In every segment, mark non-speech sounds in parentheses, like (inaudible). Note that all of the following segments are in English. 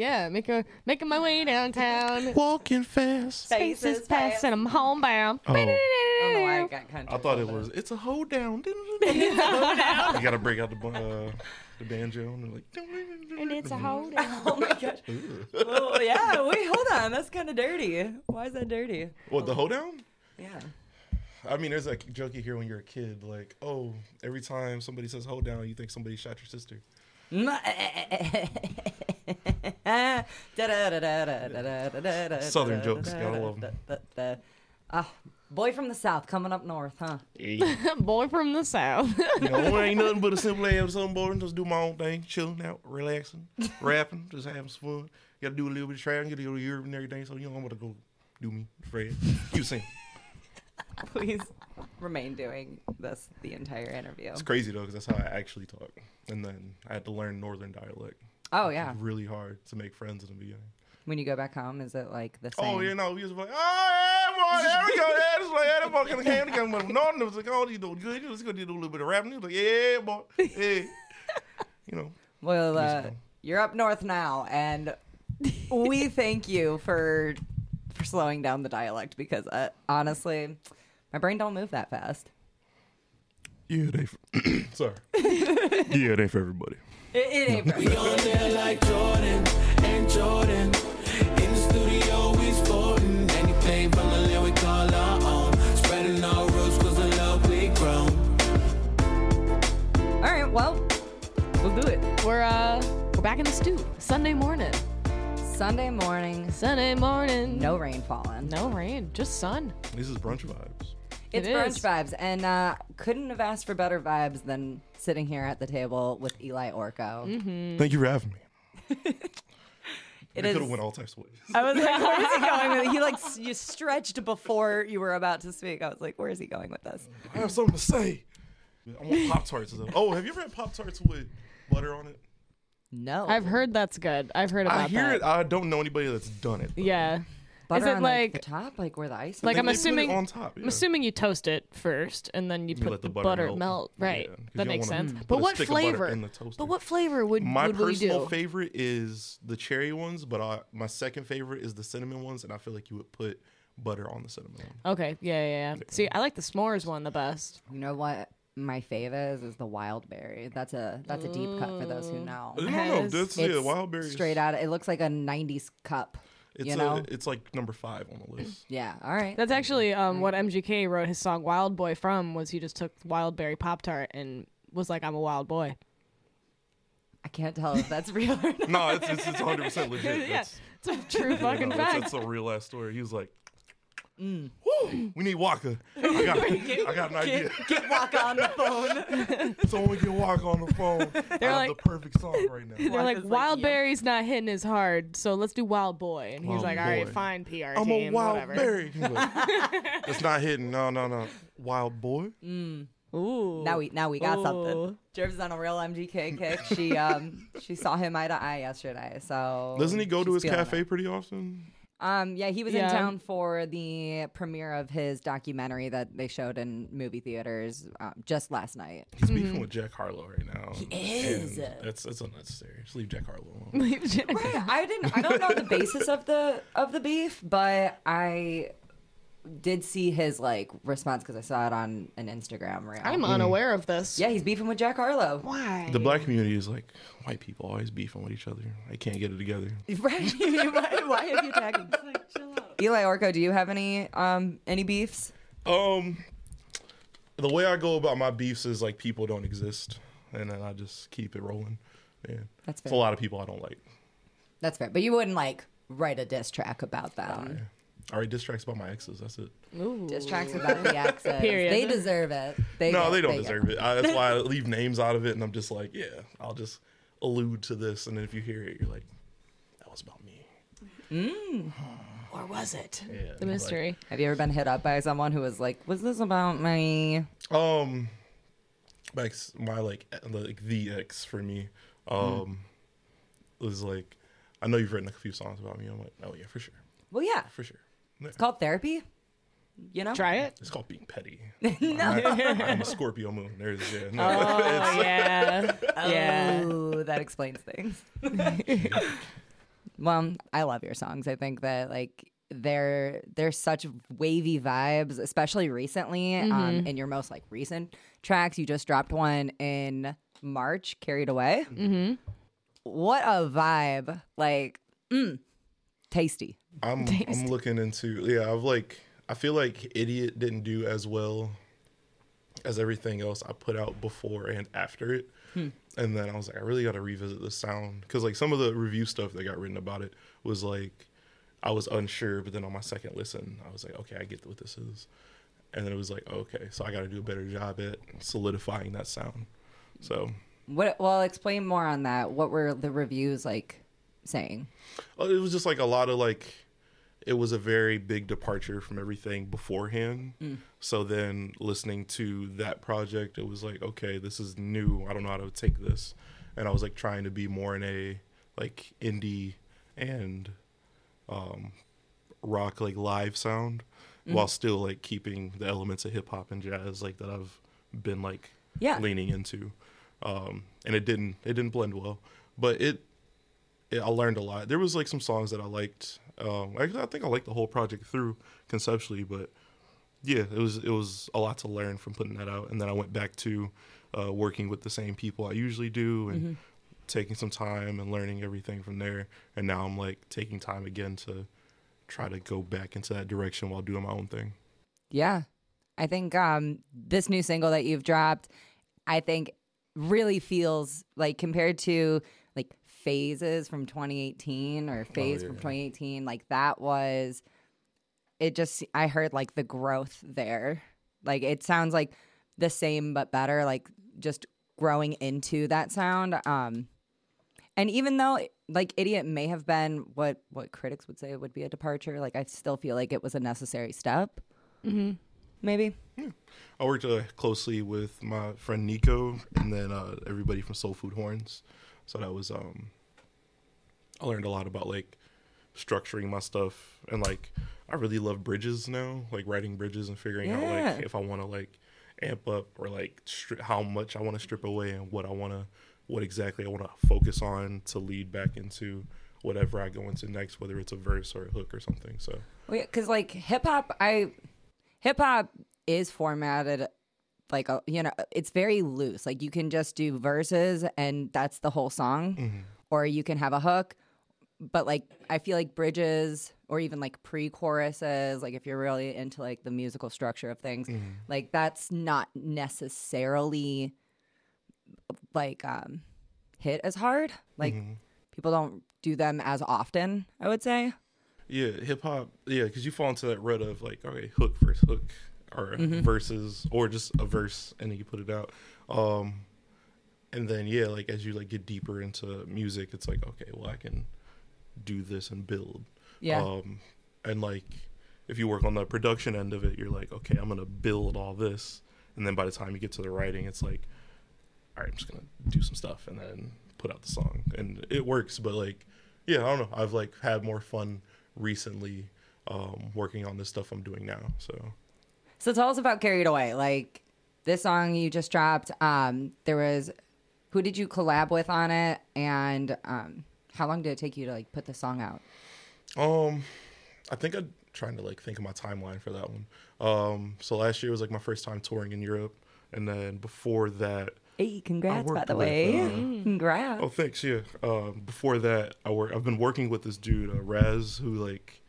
Yeah, make a making my way downtown. (laughs) Walking fast. Faces past and I'm homebound. Oh. I don't know why I got kind I thought it was. (laughs) It's a hold down. you gotta break out the uh, the banjo and like. And it's a hold (laughs) down. Oh my gosh. oh yeah. Wait, hold on. That's kind of dirty. Why is that dirty? What the hold down? Yeah. I mean, there's a joke you hear when you're a kid, like, oh, every time somebody says hold down, you think somebody shot your sister. (laughs) Southern jokes, gotta love 'em. Ah, boy from the south coming up north, huh? (laughs) Boy from the south. You know, ain't nothing but a simple episode, boy. Just do my own thing, chilling out, relaxing, (laughs) rapping, just having some fun. Got to do a little bit of traveling, got to go to Europe and everything. So you know, I'm gonna go do me, Fred. You sing. Please remain doing this the entire interview. It's crazy though, because that's how I actually talk. And then I had to learn Northern dialect. Oh yeah. Really hard to make friends in the beginning. When you go back home, is it like the same? Oh yeah, no, we was like, oh yeah, boy, there we go, yeah, this like, yeah, that boy kind of came together. But Northern was like, oh, you doing good? You just gonna do a little bit of rapping. He was like, yeah, boy, yeah, (laughs) you know. Well, uh, you're up north now, and we (laughs) thank you for for slowing down the dialect because uh, honestly, my brain don't move that fast. Yeah, they. For, (coughs) sorry. yeah, they for everybody. It, it ain't. We on there like Jordan and Jordan. In the studio, we sporting. Anything from the lyric call our own. Spreading our roots cause the love we grown. All right, well, we'll do it. we're uh we're back in the stew. Sunday morning. Sunday morning, Sunday morning. no rain falling. No rain, just sun. This is brunch vibes. It's It brunch vibes, and uh, couldn't have asked for better vibes than sitting here at the table with Eliy Orcko. Mm-hmm. Thank you for having me. (laughs) It It is- could have went all types of ways. I was like, where is he (laughs) going with it? He like s- you stretched before you were about to speak. I was like, where is he going with this? I have something to say. I want Pop Tarts. Oh, have you ever had Pop Tarts with butter on it? No, I've heard that's good. I've heard about I hear that. it. I don't know anybody that's done it. though. yeah. Butter is it on, like- the top, like where the ice? is? Like, They- I'm they put it assuming- on top. I'm yeah. assuming you toast it first and then you You put let the, the butter, butter melt. melt. Right. Yeah, 'cause that you makes don't wanna sense. put But a what stick of butter flavor? in the toaster. But what flavor would, My would we personal do? favorite is the cherry ones, but I, my second favorite is the cinnamon ones, and I feel like you would put butter on the cinnamon one. Okay, yeah, yeah, yeah. See, I like the s'mores one the best. you know what? My fave is is the wild berry. That's a that's a deep cut for those who know. No, no, Has- that's yeah, It's wild berries. straight out. It looks like a '90s cup. It's you a, know? it's like number five on the list. (clears throat) Yeah. All right. That's actually um, what MGK wrote his song "Wild Boy" from. Was he just took Wild Berry Pop Tart and was like, "I'm a wild boy." I can't tell if that's (laughs) real or not. no, it's it's, it's 100 percent legit. (laughs) Yeah, That's, it's a true fucking no, fact. It's, it's a real ass story. He was like, Mm. "Woo, we need Waka. I got, (laughs) I got an idea. Get Waka on the phone. Someone get Waka on the phone. (laughs) (laughs) They're I like- have the perfect song right now. They're like, Waka's like, "Wild Berry's not hitting as hard, so let's do Wild Boy." And he's Wild like, "All right, fine, PR I'm team, a wild whatever." berry. He's like, it's not hitting. No, no, no. Wild boy. Mm. Ooh. Now we now we got something. Ooh. Jerv's on a real MGK kick. She um she saw him eye to eye yesterday. So Doesn't he go to his cafe it. pretty often? Um yeah, he was in town for the premiere of his documentary that they showed in movie theaters um, just last night. He's beefing with Jack Harlow right now. He is. That's that's unnecessary. Just leave Jack Harlow alone. Right. I didn't I don't know the basis of the of the beef, but I did see his like response because I saw it on an Instagram reel. I'm unaware of this. yeah, he's beefing with Jack Harlow. Why? The black community is like white people always beefing with each other. They can't get it together. (laughs) Right? (laughs) why, why have you tagged him? Eliy Orcko, do you have any um any beefs? Um, the way I go about my beefs is like people don't exist, and then I just keep it rolling. Man, That's it's fair. a lot of people I don't like. That's fair, but you wouldn't like write a diss track about them. I write diss tracks about my exes. That's it. Ooh. Diss tracks about the exes. (laughs) Period. They deserve it. They no, get- they don't get- deserve it. I, that's why I (laughs) leave names out of it, and I'm just like, yeah, I'll just allude to this, and then if you hear it, you're like, that was about me. (sighs) Or was it? Yeah, The mystery. Have you ever been hit up by someone who was like, "Was this about me?" Um, like s- my like like the ex for me, um, was like, I know you've written a few songs about me. I'm like, oh yeah, for sure, Well, yeah, for sure. Yeah. it's called therapy. You know, Try it. It's called being petty. (laughs) no. I'm, (laughs) I'm a Scorpio moon. There's yeah. No, Oh (laughs) yeah, yeah. Oh, that explains things. Well, I love your songs. I think that like they're they're such wavy vibes, especially recently. Um, in your most like recent tracks, you just dropped one in March, "Carried Away." Mm-hmm. What a vibe! Like, mm, tasty. I'm (laughs) I'm looking into yeah. I've like I feel like Idiot didn't do as well as everything else I put out before and after it. Hmm. And then I was like, I really got to revisit the sound because like some of the review stuff that got written about it was like I was unsure, but then on my second listen, I was like, okay, I get what this is. And then it was like, okay, so I got to do a better job at solidifying that sound. So What? Well, explain more on that. What were the reviews like saying? Uh, it was just like a lot of like it was a very big departure from everything beforehand. So then listening to that project it was like okay this is new. I don't know how to take this. And i was like trying to be more in a like indie and um rock like live sound while still like keeping the elements of hip-hop and jazz like that i've been like Yeah. leaning into. Um and it didn't it didn't blend well. But it, I learned a lot. There was like some songs that I liked. Um, I, I think I liked the whole project through conceptually, but yeah, it was it was a lot to learn from putting that out. And then I went back to uh, working with the same people I usually do and taking some time and learning everything from there. And now I'm like taking time again to try to go back into that direction while doing my own thing. Yeah. I think um this new single that you've dropped, I think really feels like compared to phases from 2018 or phase from yeah. 2018, like that was it just I heard like the growth there. Like it sounds like the same but better, like just growing into that sound. Um and even though like Idiot may have been what what critics would say would be a departure, like I still feel like it was a necessary step. Mm-hmm. Maybe. I worked uh, closely with my friend Nico and then uh, everybody from Soul Food Horns. So that was um I learned a lot about like structuring my stuff and like I really love bridges now, like writing bridges and figuring out like if I want to like amp up or like stri- how much I want to strip away and what I want to what exactly I want to focus on to lead back into whatever I go into next whether it's a verse or a hook or something. So yeah, because like hip hop, I hip hop is formatted like a, you know it's very loose. Like you can just do verses and that's the whole song, mm-hmm. or you can have a hook. But like I feel like bridges or even like pre-choruses, like if you're really into like the musical structure of things, mm-hmm. like that's not necessarily like um hit as hard. Like mm-hmm. people don't do them as often. I would say. Yeah, hip hop. Yeah, because you fall into that rut of like, okay, hook first hook, or verses, or just a verse, and then you put it out. Um, and then yeah, like as you like get deeper into music, it's like, okay, well, I can do this and build. Yeah. Um, and like if you work on the production end of it, you're like, okay, I'm gonna build all this, and then by the time you get to the writing, it's like, all right, I'm just gonna do some stuff and then put out the song, and it works. But like, yeah, I don't know. I've like had more fun recently um, working on this stuff I'm doing now. So So tell us about Carried Away. Like this song you just dropped, um, there was who did you collab with on it and um, how long did it take you to like put the song out? Um, I think I'm trying to like think of my timeline for that one. Um, so last year was like my first time touring in Europe, and then before that, Hey, congrats by the with, way. uh, (laughs) congrats. oh thanks, yeah. Um, before that, I work. I've been working with this dude, uh, Raz, who like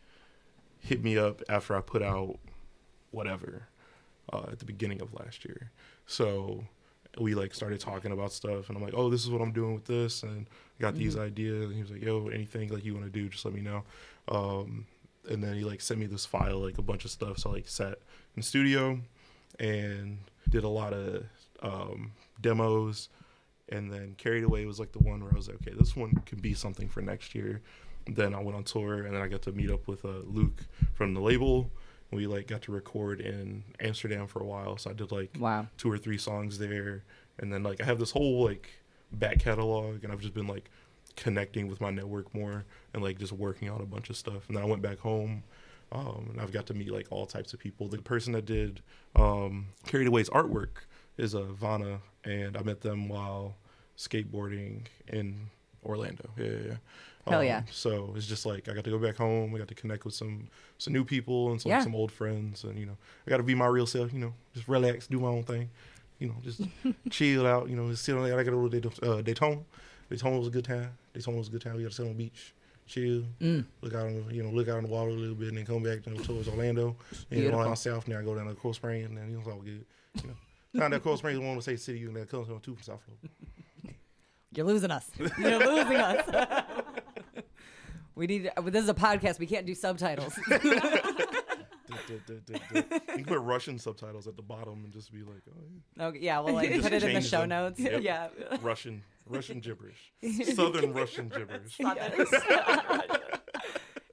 hit me up after I put out whatever uh, at the beginning of last year. So we like started talking about stuff, and I'm like, oh, this is what I'm doing with this, and I got these ideas. And he was like, yo, anything like you want to do, just let me know. Um, and then he like sent me this file, like a bunch of stuff. So I like sat in the studio and did a lot of um, demos. And then Carried Away was like the one where I was like, okay, this one can be something for next year. Then I went on tour, and then I got to meet up with uh, Luke from the label. We like got to record in Amsterdam for a while, so I did like Wow. two or three songs there, and then like I have this whole like back catalog, and I've just been like connecting with my network more and like just working on a bunch of stuff. And then I went back home, um, and I've got to meet like all types of people. The person that did um, Carried Away's artwork is uh, Vana, and I met them while skateboarding in Orlando. Yeah, yeah, yeah. Hell yeah. So it's just like I got to go back home. I got to connect with some some new people and some Yeah. some old friends, and you know I got to be my real self. You know, just relax, do my own thing. You know, just (laughs) chill out. You know, just sit on. I got to go to Dayton- uh, Daytona. Daytona was a good time. Daytona was a good time. We got to sit on the beach, chill, Mm. look out on the- you know look out on the water a little bit, and then come back you know, towards Orlando. And you know, down south. Now I go down to Coral Springs, and then you know, it's all good. You know, found that Coral Springs one to say city, and that comes from two from South Florida. (laughs) You're losing us. You're losing us. (laughs) we need. This is a podcast. We can't do subtitles. (laughs) (laughs) You can put Russian subtitles at the bottom and just be like, oh, yeah. okay, yeah, we'll like put it in the Change show them. notes. Yep. (laughs) Yeah. Russian, Russian gibberish, Southern Russian gibberish.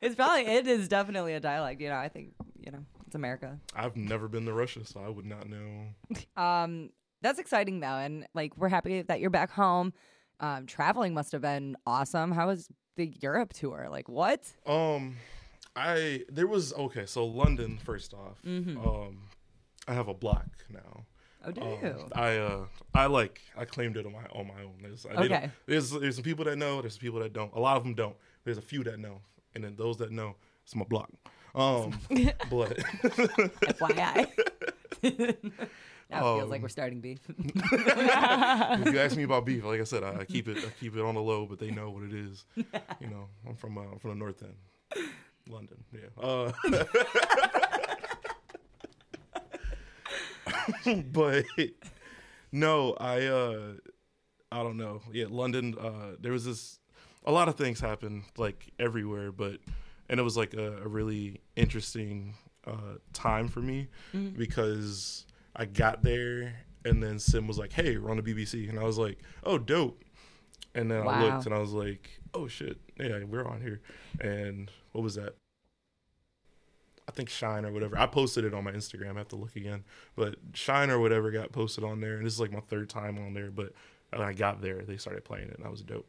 it's probably it is definitely a dialect. You know, I think you know it's America. I've never been to Russia, so I would not know. Um, that's exciting though, and like we're happy that you're back home. Um, traveling must have been awesome. How was the Europe tour? Like what? Um, I there was okay. So London, first off, um, I have a block now. Oh, do Um, you? I uh, I like I claimed it on my on my own. There's, I Okay. There's there's some people that know. There's some people that don't. A lot of them don't. There's a few that know, and then those that know, it's my block. Um, (laughs) but FYI. (laughs) (laughs) now it feels like Um, we're starting beef. (laughs) (laughs) if you ask me about beef, like I said, I, I keep it I keep it on the low, but they know what it is. (laughs) You know, I'm from uh, I'm from the North End, London. Yeah. Uh, but no, I uh, I don't know. Yeah, London. Uh, there was this. A lot of things happened like everywhere, but and it was like a, a really interesting uh, time for me because I got there and then Sim was like, "Hey, we're on the BBC," and I was like, "Oh, dope." And then I looked and I was like, "Oh shit, yeah, we're on here." And what was that? I think Shine or whatever. I posted it on my Instagram. I have to look again, but Shine or whatever got posted on there, and this is like my third time on there. But when I got there, they started playing it, and that was dope.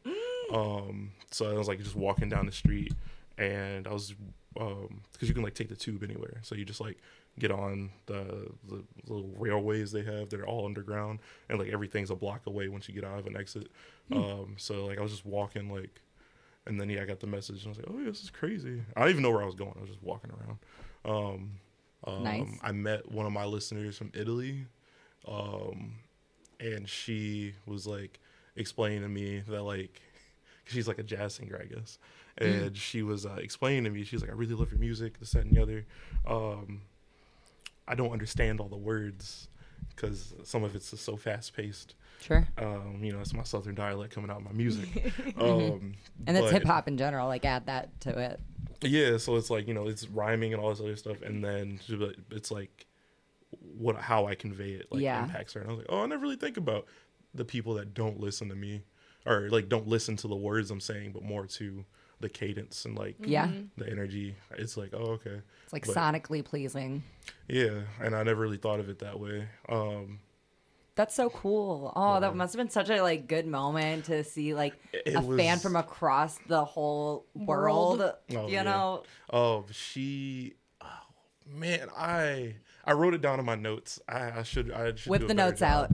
Um, so I was like just walking down the street, and I was um because you can like take the tube anywhere, so you just like get on the the little railways they have. They're all underground, and like everything's a block away once you get out of an exit. Um, so like I was just walking like. And then yeah, I got the message and I was like, "Oh, yeah, this is crazy." I didn't even know where I was going. I was just walking around. Um, um, Nice. I met one of my listeners from Italy, um, and she was like explaining to me that like (laughs) she's like a jazz singer, I guess, and she was uh, explaining to me. She's like, "I really love your music, this, that, and the other." Um, I don't understand all the words because some of it's just so fast paced. Sure. Um, you know, it's my southern dialect coming out in my music. (laughs) um, And it's hip hop in general. Like add that to it. yeah, so it's like you know it's rhyming and all this other stuff, and then she'll be like- it's like what how I convey it like Yeah. impacts her. And I was like, oh, I never really think about the people that don't listen to me or like don't listen to the words I'm saying, but more to the cadence and like Yeah. the energy. It's like oh okay, It's like But- sonically pleasing. yeah, and I never really thought of it that way. Um, That's so cool. Oh, that must have been such a like good moment to see like It a fan from across the whole world. World. Oh, you yeah. know, Oh, she. Oh, man, I I wrote it down in my notes. I, I should I should Whip do the better notes out.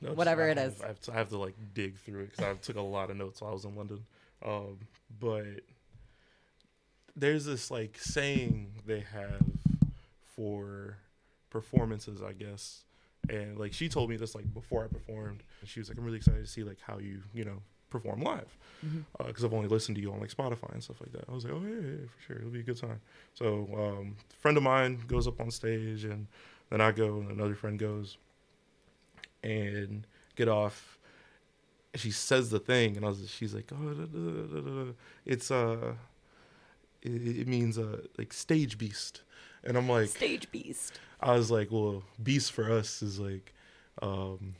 Notes, Whatever I it have- is. I have, to, I have to like dig through it because I took a lot of notes while I was in London. Um, but there's this like saying they have for performances, I guess. And like she told me this like before I performed, and she was like, "I'm really excited to see like how you you know perform live." because I've only listened to you on like Spotify and stuff like that. I was like, oh yeah, yeah, for sure, it'll be a good time. So um, friend of mine goes up on stage, and then I go, and another friend goes, and get off. She says the thing, and I was, she's like, oh, da, da, da, it's uh, it, it means uh, like stage beast, and I'm like, stage beast. I was like, well, beast for us is like, um,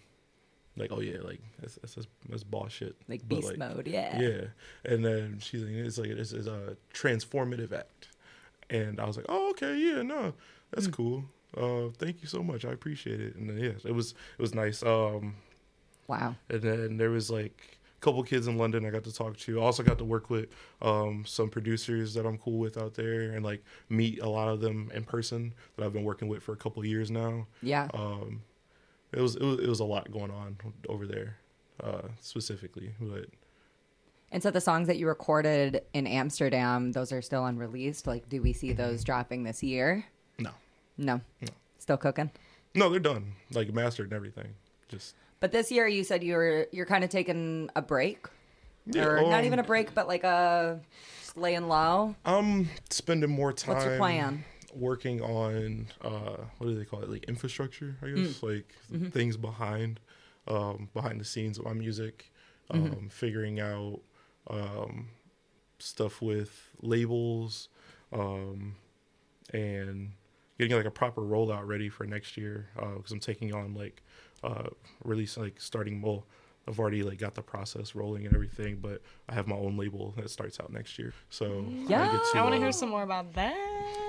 like oh yeah, like that's that's, that's, boss shit, Like beast mode. Yeah. yeah. And then she's like, it's like it's, it's a transformative act, and I was like, oh okay, yeah, no, that's Hmm. cool. Uh, thank you so much, I appreciate it. And then yeah, it was it was nice. Um, Wow. and then there was like a couple kids in London I got to talk to. I also got to work with um, some producers that I'm cool with out there, and like meet a lot of them in person that I've been working with for a couple years now. Yeah. Um, it was, it was it was a lot going on over there, uh, specifically, but And so the songs that you recorded in Amsterdam, those are still unreleased. Like, do we see those dropping this year? No, No. Still cooking. no, they're done, like mastered and everything. Just But this year, you said you were you're kind of taking a break, Yeah, or not um, even a break, but like a laying low. I'm spending more time. What's your plan? Working on uh, what do they call it? Like infrastructure, I Mm. guess. Like Mm-hmm. things behind, um, behind the scenes of my music. Um, Mm-hmm. Figuring out um, stuff with labels, um, and getting like a proper rollout ready for next year. Because I'm taking on like uh, release like starting well. I've already like got the process rolling and everything, but I have my own label that starts out next year. So Yeah. get I want to uh, hear some more about that.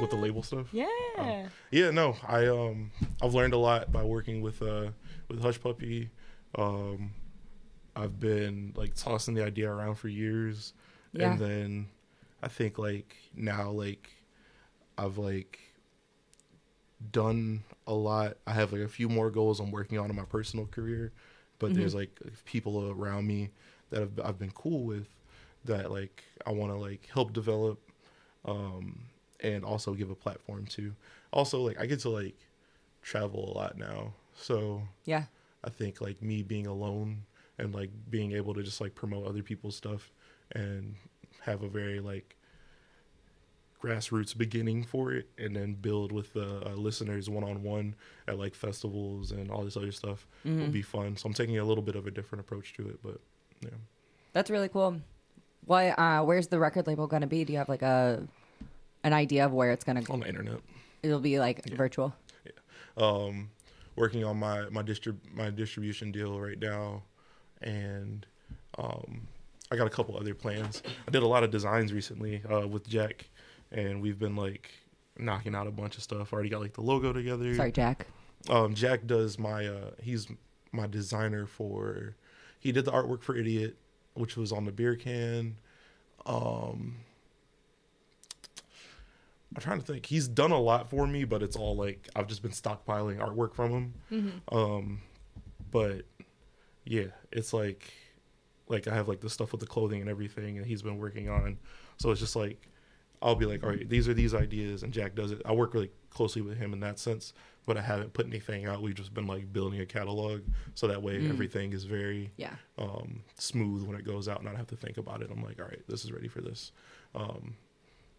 with the label stuff. Yeah. Yeah, no, I um I've learned a lot by working with uh with Hush Puppy. Um I've been like tossing the idea around for years. Yeah. And then I think like now like I've like done a lot. I have like a few more goals I'm working on in my personal career, but there's like people around me that I've, I've been cool with that like I want to like help develop um and also give a platform to. Also like I get to like travel a lot now. So Yeah. I think like me being alone and like being able to just like promote other people's stuff and have a very like grassroots beginning for it and then build with the uh, listeners one on one at like festivals and all this other stuff Mm-hmm. will be fun. So I'm taking a little bit of a different approach to it, but yeah. That's really cool. What? Uh, where's the record label going to be? Do you have like a an idea of where it's going to? Go on the internet. It'll be like virtual. um, working on my my distrib- my distribution deal right now, and um, I got a couple other plans. I did a lot of designs recently uh, with Jack, and we've been like knocking out a bunch of stuff. Already got like the logo together. Sorry, Jack. Um, Jack does my uh, he's my designer for. He did the artwork for Idiot, which was on the beer can. Um, I'm trying to think. He's done a lot for me, but it's all like I've just been stockpiling artwork from him. Um, but yeah, it's like like I have like the stuff with the clothing and everything, and he's been working on. So it's just like I'll be like, all right, these are these ideas, and Jack does it. I work really closely with him in that sense, but I haven't put anything out. We've just been like building a catalog, so that way everything is very Yeah. um, smooth when it goes out, and I don't have to think about it. I'm like, all right, this is ready for this. Um,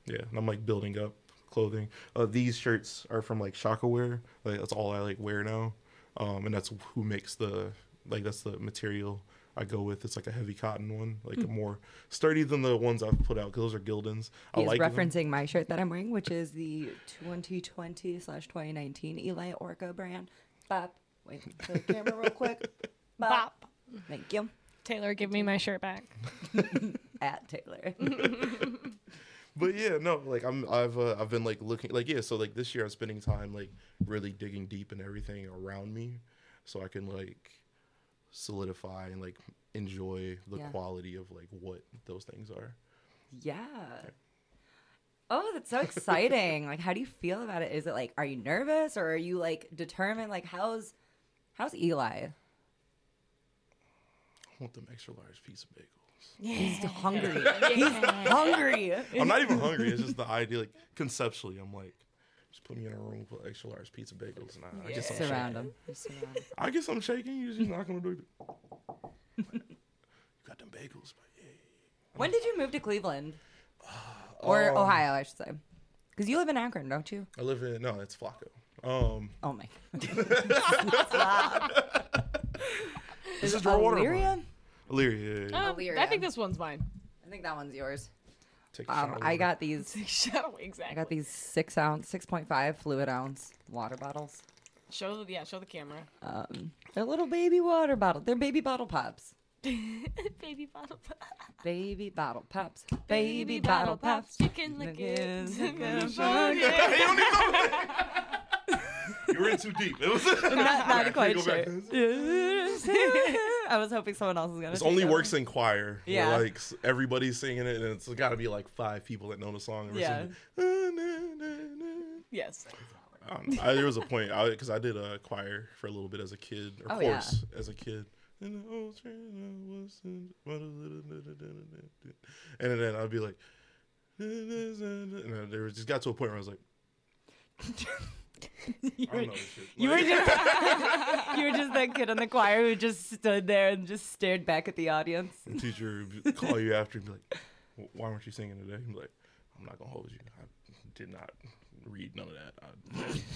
yeah, and I'm like building up clothing. Uh, these shirts are from like Shaka Wear. Like that's all I like wear now, um, and that's who makes the like that's the material I go with. It's like a heavy cotton one, like a more sturdy than the ones I've put out because those are Gildans. I He's like them. referencing my shirt that I'm wearing, which is the 2020 slash 2019 Eliy Orcko brand. Bop. Wait for the camera real quick. (laughs) Bop. Thank you. Taylor, give me my shirt back. (laughs) At Taylor. (laughs) But yeah, no, like I'm I've uh, I've been like looking like yeah, so like this year I'm spending time like really digging deep in everything around me so I can like solidify and like enjoy the Yeah. quality of like what those things are. yeah. Oh, that's so exciting. like how do you feel about it? Is it like are you nervous or are you like determined? Like how's how's Eliy? I want them extra large piece of bagels. He's hungry. (laughs) He's hungry. I'm not even hungry. It's just the idea, like conceptually, I'm like, just put me in a room with extra large pizza bagels, and I, I guess I'm Surround shaking. him. Just (laughs) surround him. I guess I'm shaking. You're just not gonna do it. you got them bagels, but yeah. When did you move to Cleveland? Or Um, Ohio, I should say. Because you live in Akron, don't you? I live in no, it's Flacco. Um, Oh my. (laughs) this is Draw Water. Elyria? Elyria. Yeah, yeah, yeah. Um, I think this one's mine. I think that one's yours. Take a Um, I got these. (laughs) Shadow, exactly. I got these six ounce, six point five fluid ounce water bottles. Show the yeah, show the camera. Um, they're little baby water bottle. They're baby bottle pops. (laughs) Baby bottle. Pops. Baby bottle pops. Baby bottle pops. (laughs) You can lick it. You were in too deep. It was Not, I not can't quite sure. Back to this. I was hoping someone else was gonna. This only works in choir. Yeah. like everybody's singing it, and it's got to be like five people that know the song. and Yeah. singing, yes. Um, I, there was a point because I, did a choir for a little bit as a kid, or Oh, yeah. course as a kid, In I was in- and then I'd be like, and then there was- just got to a point where I was like, (laughs) (laughs) I don't know this shit. You were just (laughs) you were just that kid in the choir who just stood there and just stared back at the audience. The teacher would call you after and be like, "Why weren't you singing today?" I'm like, "I'm not gonna hold you. I did not read none of that.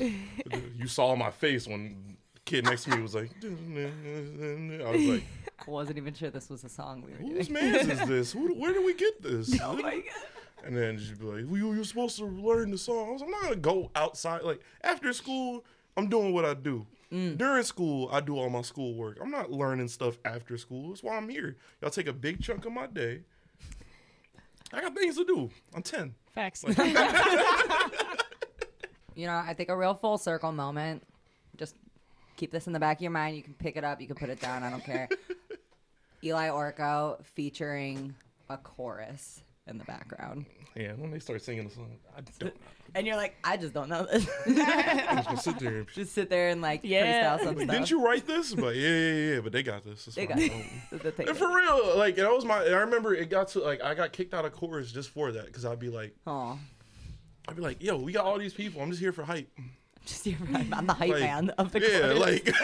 I, (laughs) you saw my face when the kid next to me was like, I was like, I wasn't even sure this was a song we were whose doing. man's is this? Who, where did we get this?" Oh my god. And then she'd be like, well, you, you're supposed to learn the song. I was like, I'm not gonna go outside. Like after school, I'm doing what I do. Mm. During school, I do all my schoolwork. I'm not learning stuff after school. That's why I'm here. Y'all take a big chunk of my day. I got things to do. I'm 10. Facts. (laughs) (laughs) You know, I think a real full circle moment. Just keep this in the back of your mind. You can pick it up, you can put it down. I don't care. (laughs) Eliy Orcko featuring a chorus in the background. Yeah, when they start singing the song, I don't know. (laughs) And you're like, I just don't know this. (laughs) I'm just gonna sit there and just sit there and like Yeah. freestyle some stuff. didn't you write this? But yeah, yeah, yeah. But they got this. It's They got Don't- it. The thing And for real, like that was my. I remember it got to like I got kicked out of chorus just for that because I'd be like, Aw. I'd be like, yo, we got all these people. I'm just here for hype. I'm (laughs) just here, I'm the hype Like, man of the yeah, chorus. like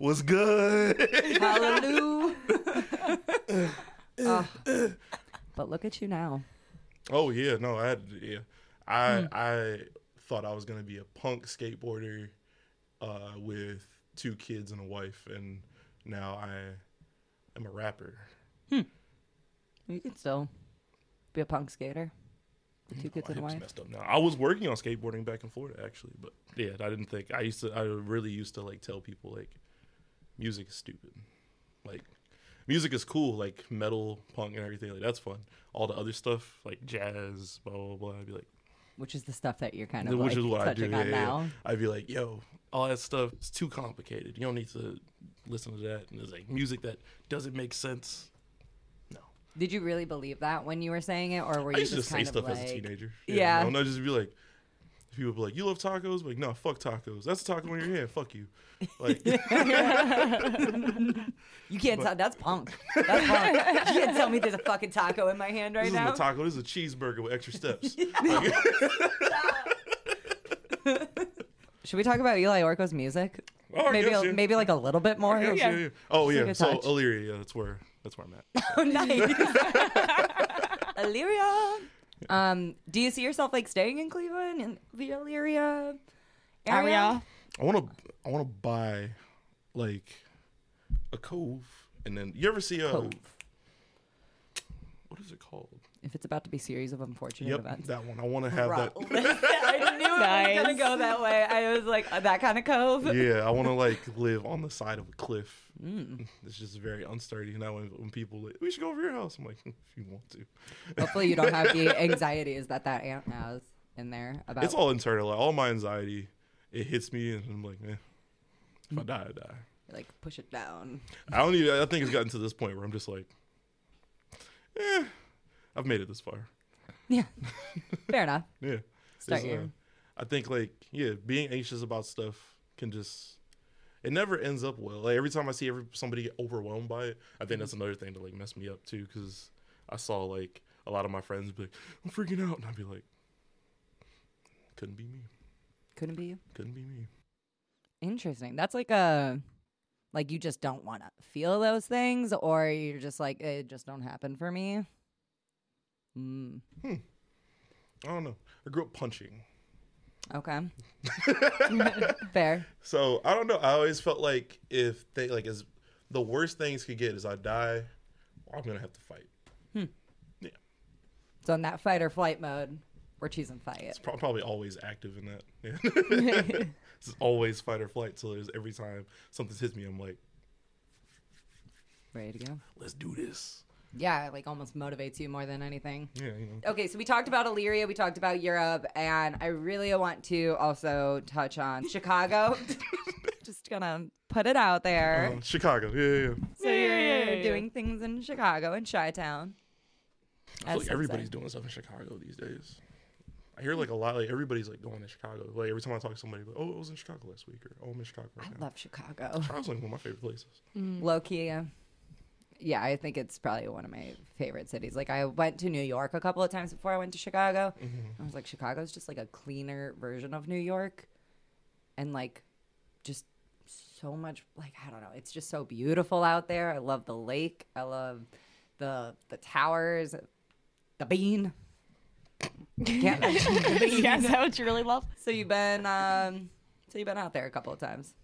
what's good? Hallelujah. (laughs) Ah. but look at you now. oh yeah, no, I had yeah, I I thought I was gonna be a punk skateboarder uh, with two kids and a wife, and now I am a rapper. Hmm. You can still be a punk skater. With two kids My and a wife. messed up now. I was working on skateboarding back in Florida actually, but yeah, I didn't think I used to. I really used to like tell people like, music is stupid. Like, music is cool, like metal, punk, and everything. Like that's fun. All the other stuff like jazz, blah blah blah. I'd be like, Which is the stuff that you're kind of which like is what I do. touching Yeah, on yeah, now. yeah. I'd be like, yo, all that stuff is too complicated. You don't need to listen to that. And it's like music that doesn't make sense. No, Did you really believe that when you were saying it, or were I you used to just just say stuff like, as a teenager. Yeah. no, no, just be like, people be like, you love tacos? Like, no, fuck tacos. That's a taco in your hand. Fuck you. Like, (laughs) you can't tell? That's punk. That's punk. you can't tell me there's a fucking taco in my hand right this now. isn't a taco. This is a cheeseburger with extra steps. (laughs) (laughs) Should we talk about Eliy Orcko's music? Oh, maybe, yes, a, yeah. maybe like a little bit more. Yeah, yeah, yeah. Oh yeah. So touch. Elyria, yeah, that's where that's where I'm at. Oh, nice. Elyria. (laughs) Um, do you see yourself like staying in Cleveland in the Elyria area? Aria. I want to I want to buy like a cove, and then you ever see a Cove. what is it called? If it's about to be a series of unfortunate Yep, events. that one. I want to have that. (laughs) I knew it was gonna go that way. I was like uh, that kind of cove. yeah, I want to like live on the side of a cliff. Mm. (laughs) It's just very unsturdy. And that when, when people like, we should go over your house, I'm like, (laughs) if you want to. Hopefully, you don't have the anxieties that that aunt has in there about. It's all internal. Like, all my anxiety, it hits me, and I'm like, eh, if I die, I die. like push it down. I don't even. I think it's gotten to this point where I'm just like, eh, I've made it this far. Yeah, fair enough. (laughs) Yeah. Start your- uh, I think like yeah, being anxious about stuff can just it never ends up well. Like every time I see every, somebody get overwhelmed by it, I think that's another thing to like mess me up too. Because I saw like a lot of my friends be like, "I'm freaking out," and I'd be like, "Couldn't be me. Couldn't be you. Couldn't be me." Interesting. That's like a like you just don't want to feel those things, or you're just like it just don't happen for me. Mm, I don't know. I grew up punching, okay. (laughs) Fair. so I don't know. I always felt like if they like as the worst things could get is I die, I'm gonna have to fight. Hmm. Yeah. So in that fight or flight mode, we're choosing fight. It's pro- probably always active in that. Yeah. (laughs) (laughs) it's always fight or flight. So there's every time something hits me, I'm like, Ready to go. let's do this. Yeah, it like almost motivates you more than anything. Yeah, you know. Okay, so we talked about Elyria, we talked about Europe, and I really want to also touch on Chicago. (laughs) (laughs) Just gonna put it out there. Uh, Chicago. Yeah, yeah, yeah. so you're doing things in Chicago in Chi Town. I feel like everybody's doing stuff in Chicago these days. I hear like a lot. Like everybody's like going to Chicago. Like every time I talk to somebody, like, oh, I was in Chicago last week, or oh, I'm in Chicago right I now. love Chicago. Chicago's like one of my favorite places. Low key. Yeah, I think it's probably one of my favorite cities. Like I went to New York a couple of times before I went to Chicago. I was like, Chicago's just like a cleaner version of New York, and like, just so much. Like I don't know, it's just so beautiful out there. I love the lake. I love the the towers, the bean. Can't mention the bean. yeah, is that what you really love? So you've been um, so you've been out there a couple of times.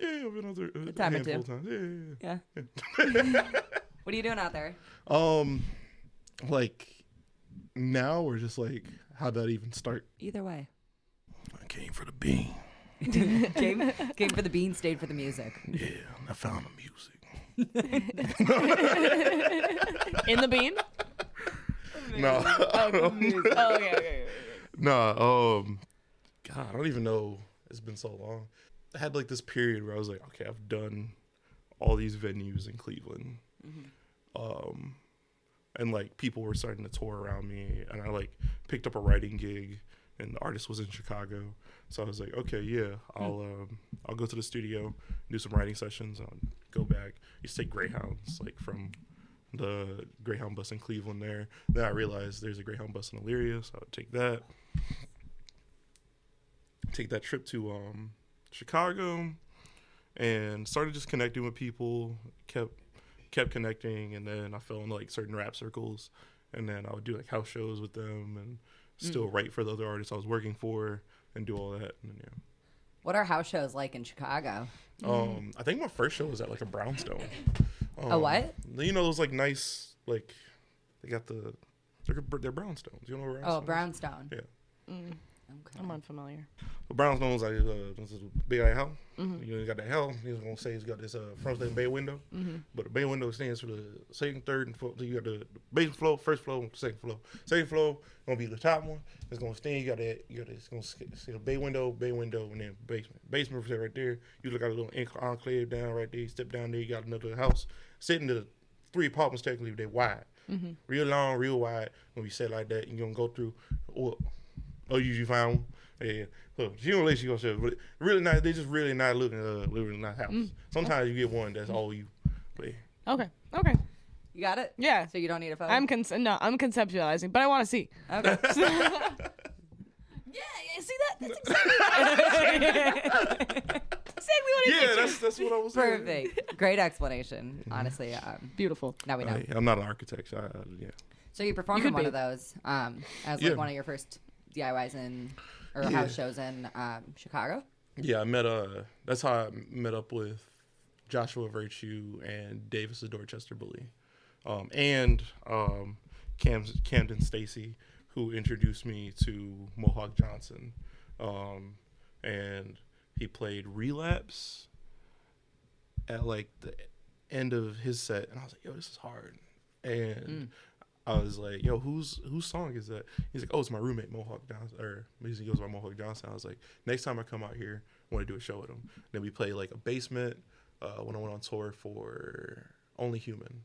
Yeah, I've been out there a, a time or two. of times. Yeah, yeah, Yeah. (laughs) (laughs) what are you doing out there? Um, like now or just like how'd that even start? Either way. I came for the bean. (laughs) came came for the bean, stayed for the music. Yeah, I found the music. In the bean? No, Oh, okay, okay, okay. no. Um, God, I don't even know. It's been so long. I had like this period where I was like, okay, I've done all these venues in Cleveland. Um, and like people were starting to tour around me, and I like picked up a writing gig, and the artist was in Chicago. So I was like, okay, yeah, I'll um, I'll go to the studio, do some writing sessions, I'll go back. Used to take Greyhounds like from the Greyhound bus in Cleveland there. Then I realized there's a Greyhound bus in Elyria, so I would take that. Take that trip to um, Chicago, and started just connecting with people. kept kept connecting, and then I fell into like certain rap circles, and then I would do like house shows with them, and still write for the other artists I was working for, and do all that. And then, yeah. What are house shows like in Chicago? Um, I think my first show was at like a brownstone. Um, A what? You know those like nice like they got the they're they're brownstones. You know what Oh, brownstone. Yeah. Okay. I'm unfamiliar. The brownstones like uh, this is big like hell. You know, you got the hell. He's gonna say he's got this uh, front and bay window, but the bay window stands for the second, third, and fourth. You got the, the basement floor, first floor, second floor. Second floor gonna be the top one. It's gonna stand. You got that. You got this. It's gonna sk- see the bay window, bay window, and then basement. Basement is right there. You look at a little enc- enclave down right there. You step down there. You got another house. Sitting the three apartments technically They're wide, real long, real wide. When we say like that, you're gonna go through. Oh you usually find one. Yeah, so she don't let you go show, but really not. They just really not looking, uh, living in that house. Sometimes you get one that's all you. But yeah. Okay, okay. You got it? Yeah. So you don't need a phone? I'm con- no, I'm conceptualizing, but I want to see. okay. (laughs) Yeah, yeah, see that? That's exactly, (laughs) exactly what I Yeah, that's that's what I was saying. Perfect. Great explanation. Honestly, um, Beautiful. now we know. Hey, I'm not an architect. So I, I, yeah. So you performed You in one be. of those um, as like Yeah. one of your first DIYs in or Yeah. house shows in um, Chicago. Yeah, I met uh that's how I met up with Joshua Virtue and Davis the Dorchester Bully. Um and um Cam Camden Stacy who introduced me to Mohawk Johnson. Um and he played relapse at like the end of his set and I was like, yo, this is hard. And I was like, "Yo, whose whose song is that?" He's like, "Oh, it's my roommate Mohawk Johnson." Or he goes by Mohawk Johnson. I was like, "Next time I come out here, I want to do a show with him." Then we play like a basement uh, when I went on tour for Only Human,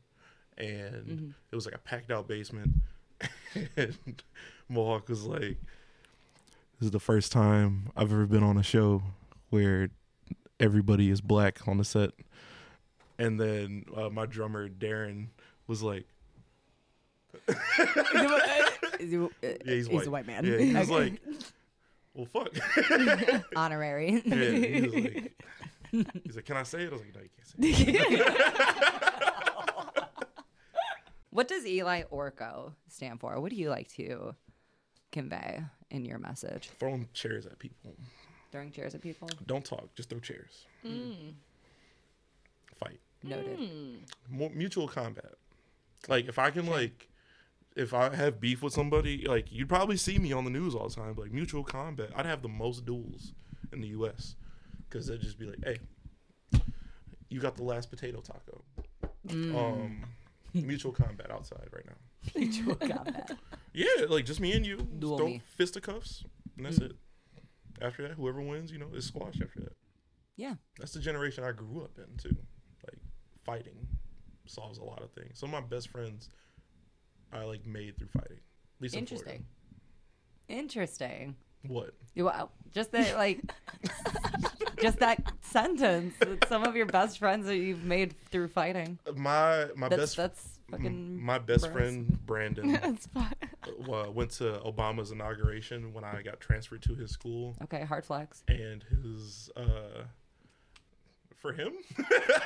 and it was like a packed out basement. (laughs) and Mohawk was like, "This is the first time I've ever been on a show where everybody is black on the set." And then uh, my drummer Darren was like. (laughs) Yeah, he's, white. a white man. Yeah, he was Okay. like, "Well, fuck." (laughs) Honorary. (laughs) yeah, he was like, he's like, "Can I say it?" I was like, "No, you can't say it." what does Eliy Orcko stand for? What do you like to convey in your message? Throwing chairs at people. Throwing chairs at people? Don't talk. Just throw chairs. Mm. Fight. Noted. More mutual combat. Like if I can like. If I have beef with somebody, like you'd probably see me on the news all the time. Like mutual combat, I'd have the most duels in the U.S. Because they'd just be like, "Hey, you got the last potato taco." Um, mutual combat outside right now. (laughs) Mutual combat. Yeah, like just me and you. Just Duel throw me. fisticuffs, and that's it. After that, whoever wins, you know, is squash. After that, Yeah. that's the generation I grew up in too. Like fighting solves a lot of things. Some of my best friends I like made through fighting. At least in Interesting. Interesting. What? You- Well, just that, like, (laughs) just that sentence. It's some of your best friends that you've made through fighting. My my That's best that's fucking. my best gross. friend Brandon (laughs) That's fine. uh, went to Obama's inauguration when I got transferred to his school, Okay, hard flex. and his uh, for him, (laughs)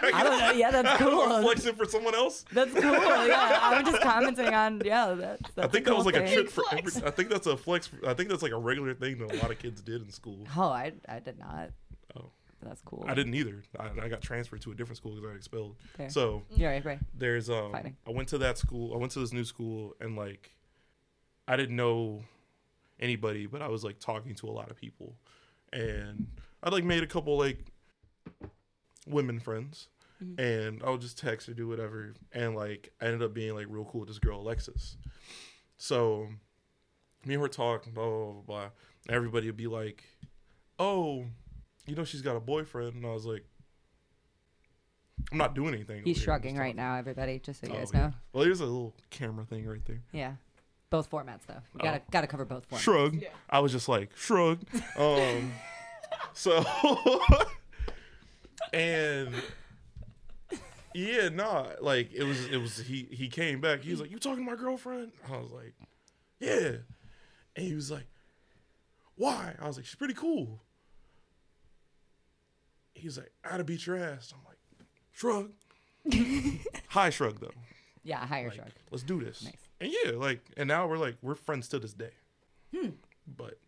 I don't know. Yeah, that's I'm cool. flexing for someone else. That's cool. Yeah, I'm just commenting on. Yeah, that's. that's I think a that was cool like a thing. trip for. Every, I think that's a flex. I think that's like a regular thing that a lot of kids did in school. Oh, I I did not. Oh. That's cool. I didn't either. I, I got transferred to a different school because I got expelled. Fair. So Yeah, right, right. there's um Fighting. I went to that school. I went to this new school and like I didn't know anybody, but I was like talking to a lot of people. And I like made a couple like women friends. And I would just text or do whatever. And like I ended up being like real cool with this girl Alexis. So me and her talk, blah blah blah blah. Everybody would be like, Oh, you know she's got a boyfriend and I was like I'm not doing anything. He's over here, I'm shrugging right now, everybody. Just so you Oh, guys yeah. know. Well, there's a little camera thing right there. Yeah, both formats though. You gotta Oh. gotta cover both formats. Shrug. Yeah. I was just like shrug. (laughs) Um, so (laughs) and yeah, nah, like it was it was he he came back. He was like, "You talking to my girlfriend?" I was like, "Yeah," and he was like, "Why?" I was like, "She's pretty cool." He's like, "I to beat your ass." I'm like, "Shrug." (laughs) High shrug though. Yeah, higher Like, shrug. let's do this. Nice. And yeah, like, and now we're like we're friends to this day. Hmm. But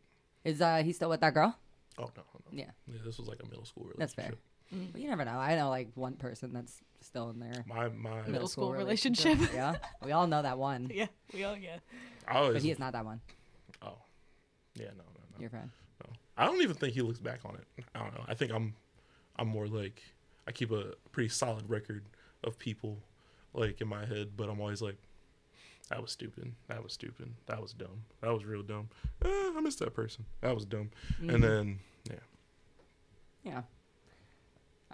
Is uh he still with that girl? oh no, no, Yeah, yeah, this was like a middle school relationship. that's relationship. Fair. But you never know. I know like one person that's still in there. My my, Middle school relationship. (laughs) yeah, we all know that one, Yeah, we all yeah. I was but he is not that one. oh, yeah, no, no, no, Your friend. no. I don't even think he looks back on it. I don't know. I think I'm, I'm more like I keep a pretty solid record of people, like in my head. But I'm always like, that was stupid. That was stupid. That was dumb. That was real dumb. Eh, I miss that person. That was dumb. Mm-hmm. And then yeah, Yeah.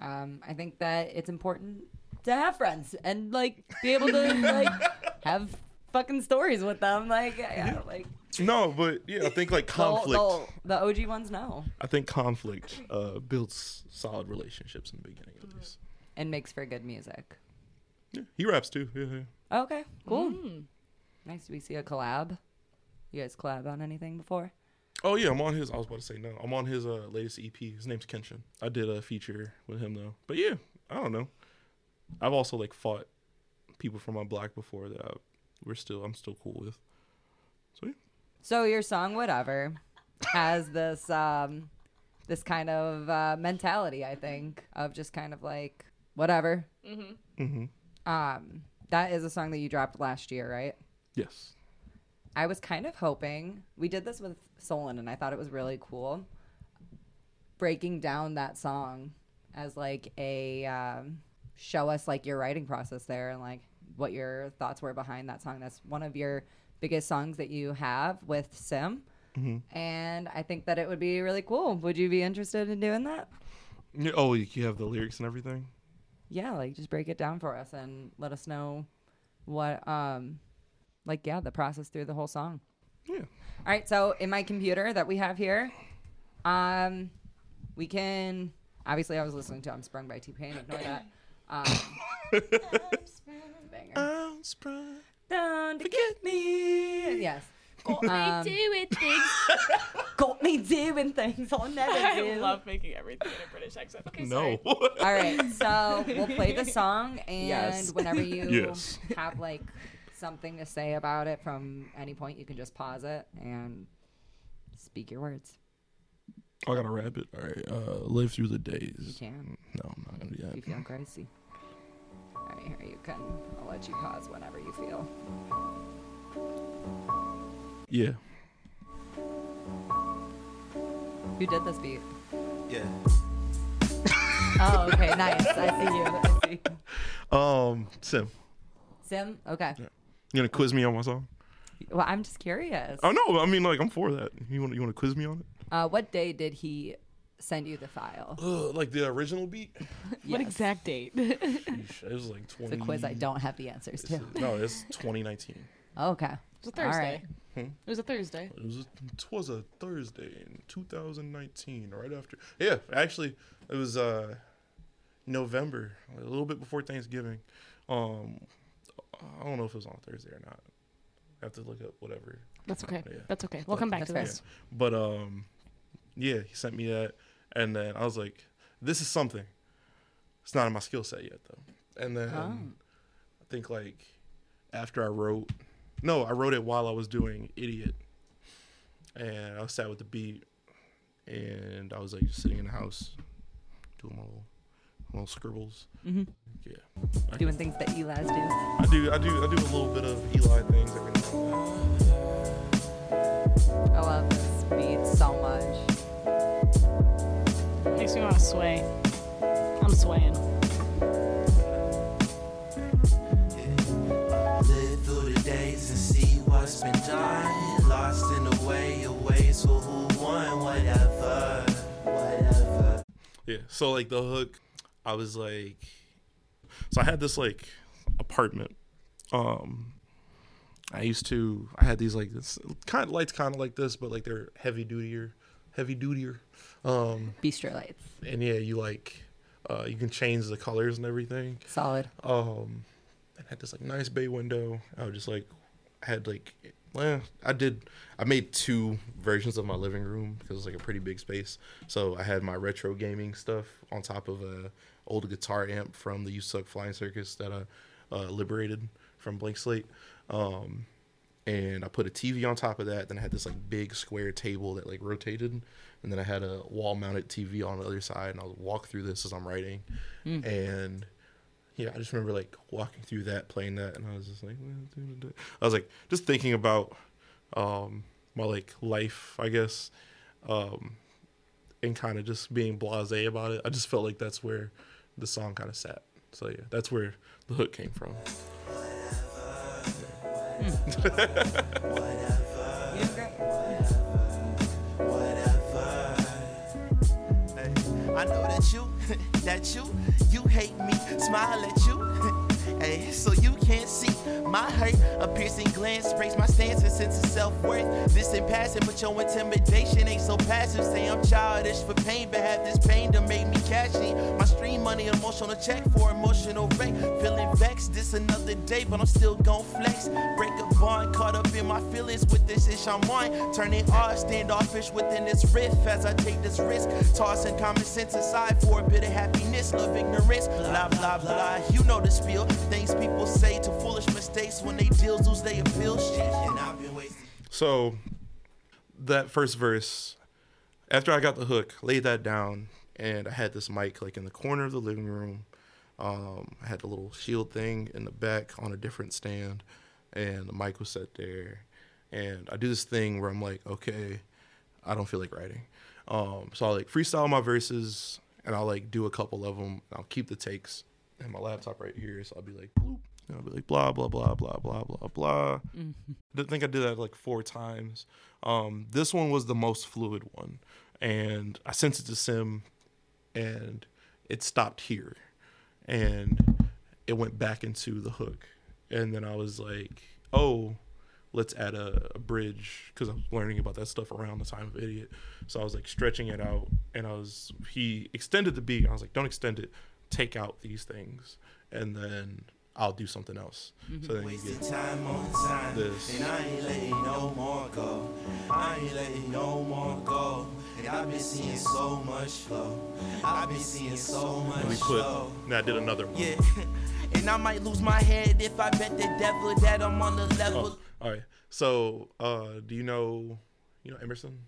Um, I think that it's important to have friends and like be able to like (laughs) have fucking stories with them. Like, yeah, like no, but yeah, I think like conflict. the, the OG ones no. I think conflict uh, builds solid relationships in the beginning, at least. and makes for good music. Yeah, he raps too. Yeah, yeah. Okay, cool. Mm. Nice. Do we see a collab? You guys collab on anything before? Oh yeah, I'm on his. I was about to say no. I'm on his uh, latest EP. His name's Kenshin. I did a feature with him though. But yeah, I don't know. I've also like fought people from my block before that I, we're still. I'm still cool with. So yeah. So your song, whatever, has this um, this kind of uh, mentality. I think of just kind of like whatever. Mm-hmm. Um, that is a song that you dropped last year, right? Yes. I was kind of hoping we did this with Solon, and I thought it was really cool. Breaking down that song as like a um, show us like your writing process there and like what your thoughts were behind that song. That's one of your biggest songs that you have with Sim, and I think that it would be really cool. Would you be interested in doing that? Oh, you you have the lyrics and everything. Yeah, like just break it down for us and let us know what um like yeah, the process through the whole song. Yeah. All right, so in my computer that we have here, um, we can obviously I was listening to "I'm Sprung" by T Pain. Ignore that. (coughs) Um, banger. I'm sprung. Don't forget me. Yes. Got um, me doing (laughs) things. got me doing things I'll never (laughs) I do. love making everything in a British accent. Okay, No. sorry. All right, so we'll play the song, (laughs) and Yes. whenever you Yes. have like something to say about it from any point, you can just pause it and speak your words. I got to rap it. All right. Uh, live through the days. You days. can. No, I'm not gonna do if you feel crazy. All right, here you can. I'll let you pause whenever you feel. Yeah. Who did this beat? Yeah. (laughs) Oh, okay, nice. I see you. I see. (laughs) Um, Sim, Sim. Okay. You gonna quiz me on my song? Well, I'm just curious. Oh no, I mean like I'm for that. You want you want to quiz me on it? Uh, what day did he send you the file? Ugh, like the original beat? (laughs) What Yes. exact date? Sheesh, it was like 20. It's a quiz I don't have the answers to. is- no, it's 2019. (laughs) Okay. It's a All Thursday. right. Hmm? It was a Thursday. It was a, it was a Thursday in 2019, right after. Yeah, actually, it was uh November, a little bit before Thanksgiving. Um, I don't know if it was on Thursday or not. I have to look up whatever. That's okay. Yeah. That's okay. We'll come back to this. But um, yeah, he sent me that, and then I was like, "This is something." It's not in my skill set yet, though. And then Oh. I think like after I wrote, no, I wrote it while I was doing "Idiot," and I was sat with the beat, and I was like just sitting in the house doing my little, little scribbles. Mm-hmm. Yeah, Doing things that Eliy's do. I do, I do, I do a little bit of Eli things every now and then. I love this beat so much. Makes me want to sway. I'm swaying. Live through the days and see what's been done. Lost in the way of ways for who won, whatever, whatever. Yeah. So like the hook, I was like, so I had this like apartment. Um, I used to, I had these like this kind of lights, kind of like this, but like they're heavy dutier, heavy dutier. Um, Bistro lights. and yeah, you like, uh, you can change the colors and everything. Solid. Um, and had this like nice bay window. I was just like, I had like, well, I did. I made two versions of my living room because it's like a pretty big space. So I had my retro gaming stuff on top of a old guitar amp from the You Suck Flying Circus that I uh, liberated from Blank Slate. Um, and I put a TV on top of that. Then I had this like big square table that like rotated, and then I had a wall mounted TV on the other side. And I would walk through this as I'm writing, and yeah, I just remember like walking through that, playing that, and I was just like, I was like just thinking about um, my like life, I guess, um, and kind of just being blasé about it. I just felt like that's where the song kind of sat. So yeah, that's where the hook came from. (laughs) I know that you, (laughs) that you, you hate me, smile at you. Hey, so you can't see my hurt. A piercing glance breaks my stance and sense of self worth. This in passing, but your intimidation ain't so passive. Say I'm childish for pain, but have this pain to make me catchy. My stream money, emotional check for emotional rate. Feeling vexed, this another day, but I'm still gon' flex. Break a bond, caught up in my feelings with this ish I'm on. Turning off, standoffish within this riff as I take this risk. Tossing common sense aside for a bit of happiness, love ignorance. Blah, blah, blah. You know the spiel. Things people say to foolish mistakes when they deals lose they appeal. Shit, and I've been wasting. So that first verse, after I got the hook, laid that down, and I had this mic like in the corner of the living room. Um, I had the little shield thing in the back on a different stand, and the mic was set there. And I do this thing where I'm like, okay, I don't feel like writing. Um, so I'll like freestyle my verses, and I'll like do a couple of them. I'll keep the takes and my laptop right here. So I'll be like, bloop. And I'll be like, blah, blah, blah, blah, blah, blah, blah. I think I did that like four times. Um, this one was the most fluid one, and I sent it to Sim, and it stopped here, and it went back into the hook, and then I was like, oh, let's add a, a bridge because I was learning about that stuff around the time of Idiot, so I was like stretching it out, and I was he extended the beat. I was like, don't extend it, take out these things, and then I'll do something else. So then you Wasting get time on time. This. And I ain't letting no more go. I ain't letting no more go. And I've been seeing so much flow. I've been seeing so much we put. flow. Now I did another one. Yeah. (laughs) and I might lose my head if I bet the devil that I'm on the level. Oh, all right. So, uh, do you know, you know Emerson?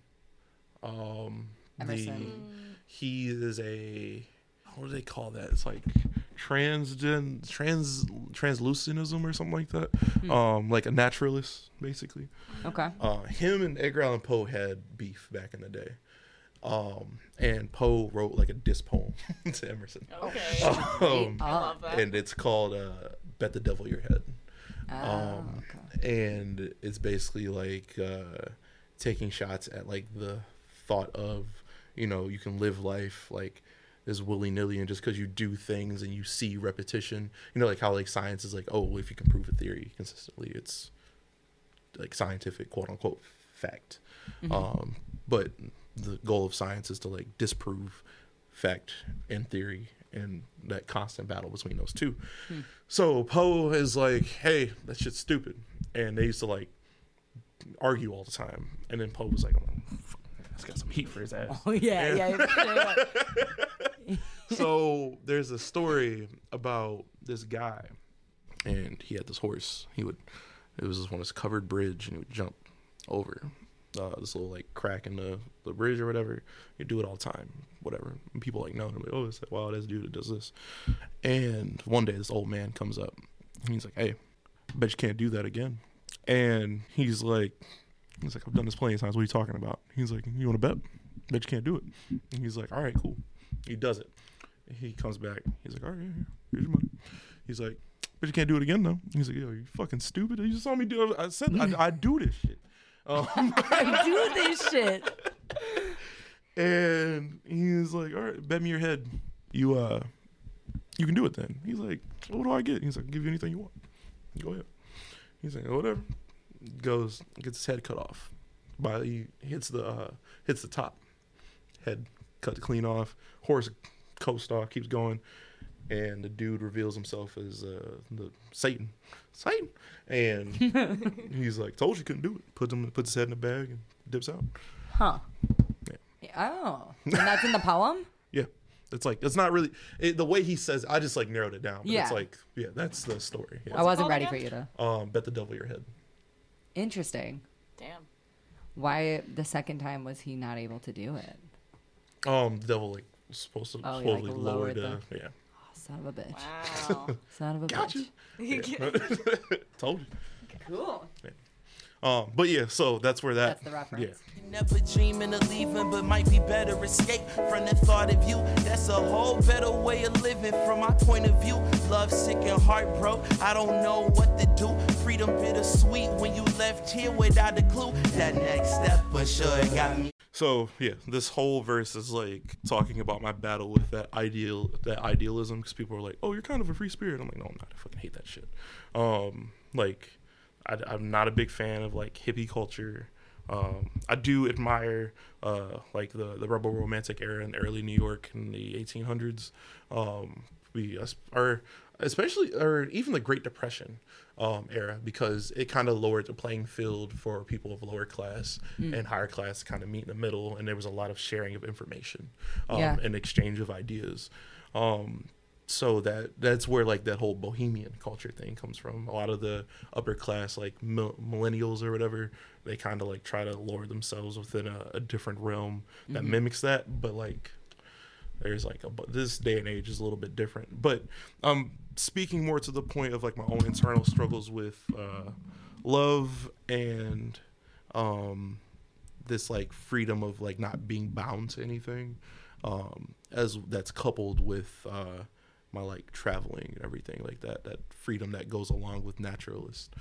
Um, The, Emerson. he is a what do they call that? It's like transgen trans translucentism or something like that. Um, like a naturalist, basically. Okay. Uh, him and Edgar Allan Poe had beef back in the day. Um, and Poe wrote like a diss poem (laughs) to Emerson. Okay. (laughs) Um, I love that. and it's called uh, "Bet the Devil Your Head." Oh, Um, okay. and it's basically like uh, taking shots at like the thought of you know you can live life like this willy nilly and just because you do things and you see repetition you know like how like science is like oh if you can prove a theory consistently it's like scientific quote unquote fact. Um, but the goal of science is to like disprove fact and theory and that constant battle between those two. So Poe is like, hey, that shit's stupid. And they used to like argue all the time. And then Poe was like, oh, fuck, got some heat for his ass. (laughs) Oh yeah, yeah. yeah. (laughs) (laughs) so there's a story about this guy, and he had this horse. He would, it was on this covered bridge, and he would jump over uh, this little like crack in the, the bridge or whatever. He'd do it all the time, whatever. And people like know him, like, oh, it's like, wow, this dude that does this. And one day, this old man comes up, and he's like, hey, I bet you can't do that again. And he's like, he's like, I've done this plenty of times. What are you talking about? He's like, you want to bet? Bet you can't do it. And he's like, all right, cool. He does it. He comes back. He's like, all right, here, here, here's your money. He's like, but you can't do it again though. He's like, yo, you fucking stupid. You just saw me do it. I said I, I do this shit. Um, (laughs) do this shit. and he's like, all right, bet me your head. You uh, you can do it then. He's like, what do I get? He's like, I'll give you anything you want. Go ahead. He's like, whatever. Goes gets his head cut off. By he hits the uh, hits the top. Head cut the clean off. Horse coast off keeps going, and the dude reveals himself as uh, the Satan, Satan, and (laughs) he's like, told you couldn't do it. Puts him puts his head in a bag and dips out. Huh. Yeah. Oh, and that's in the poem. (laughs) Yeah. It's like it's not really it, the way he says. I just like narrowed it down. But Yeah. It's like yeah, that's the story. I wasn't called ready again? for you to. Um, bet the devil your head. Interesting. Damn. Why the second time was he not able to do it? Um, the devil like supposed to Oh, he, supposedly like, lower lowered the, the- yeah. Oh, son of a bitch. Wow. (laughs) Son of a Gotcha. bitch. (laughs) (laughs) Told you. Cool. Um, but yeah, so that's where that That's the reference. Yeah. Never dreaming of leaving, but might be better escape from the thought of you. That's a whole better way of living from my point of view. Love sick and heart broke. I don't know what to do. Freedom bittersweet when you left here without a clue. That next step, but sure got me. So yeah, this whole verse is like talking about my battle with that ideal, that idealism, because people are like, "Oh, you're kind of a free spirit." I'm like, "No, I'm not. I fucking hate that shit." Um, like, I, am not a big fan of like hippie culture. Um, I do admire uh, like the the rebel romantic era in early New York in the 1800s. Um, we are especially or even the Great Depression um, era because it kind of lowered the playing field for people of lower class and higher class to kind of meet in the middle, and there was a lot of sharing of information um, Yeah. and exchange of ideas. Um, so that that's where like that whole bohemian culture thing comes from. A lot of the upper class like mil- millennials or whatever, they kind of like try to lower themselves within a, a different realm that mimics that, but like there's like a this day and age is a little bit different but um speaking more to the point of like my own internal struggles with uh love and um this like freedom of like not being bound to anything um as that's coupled with uh my like traveling and everything like that that freedom that goes along with naturalist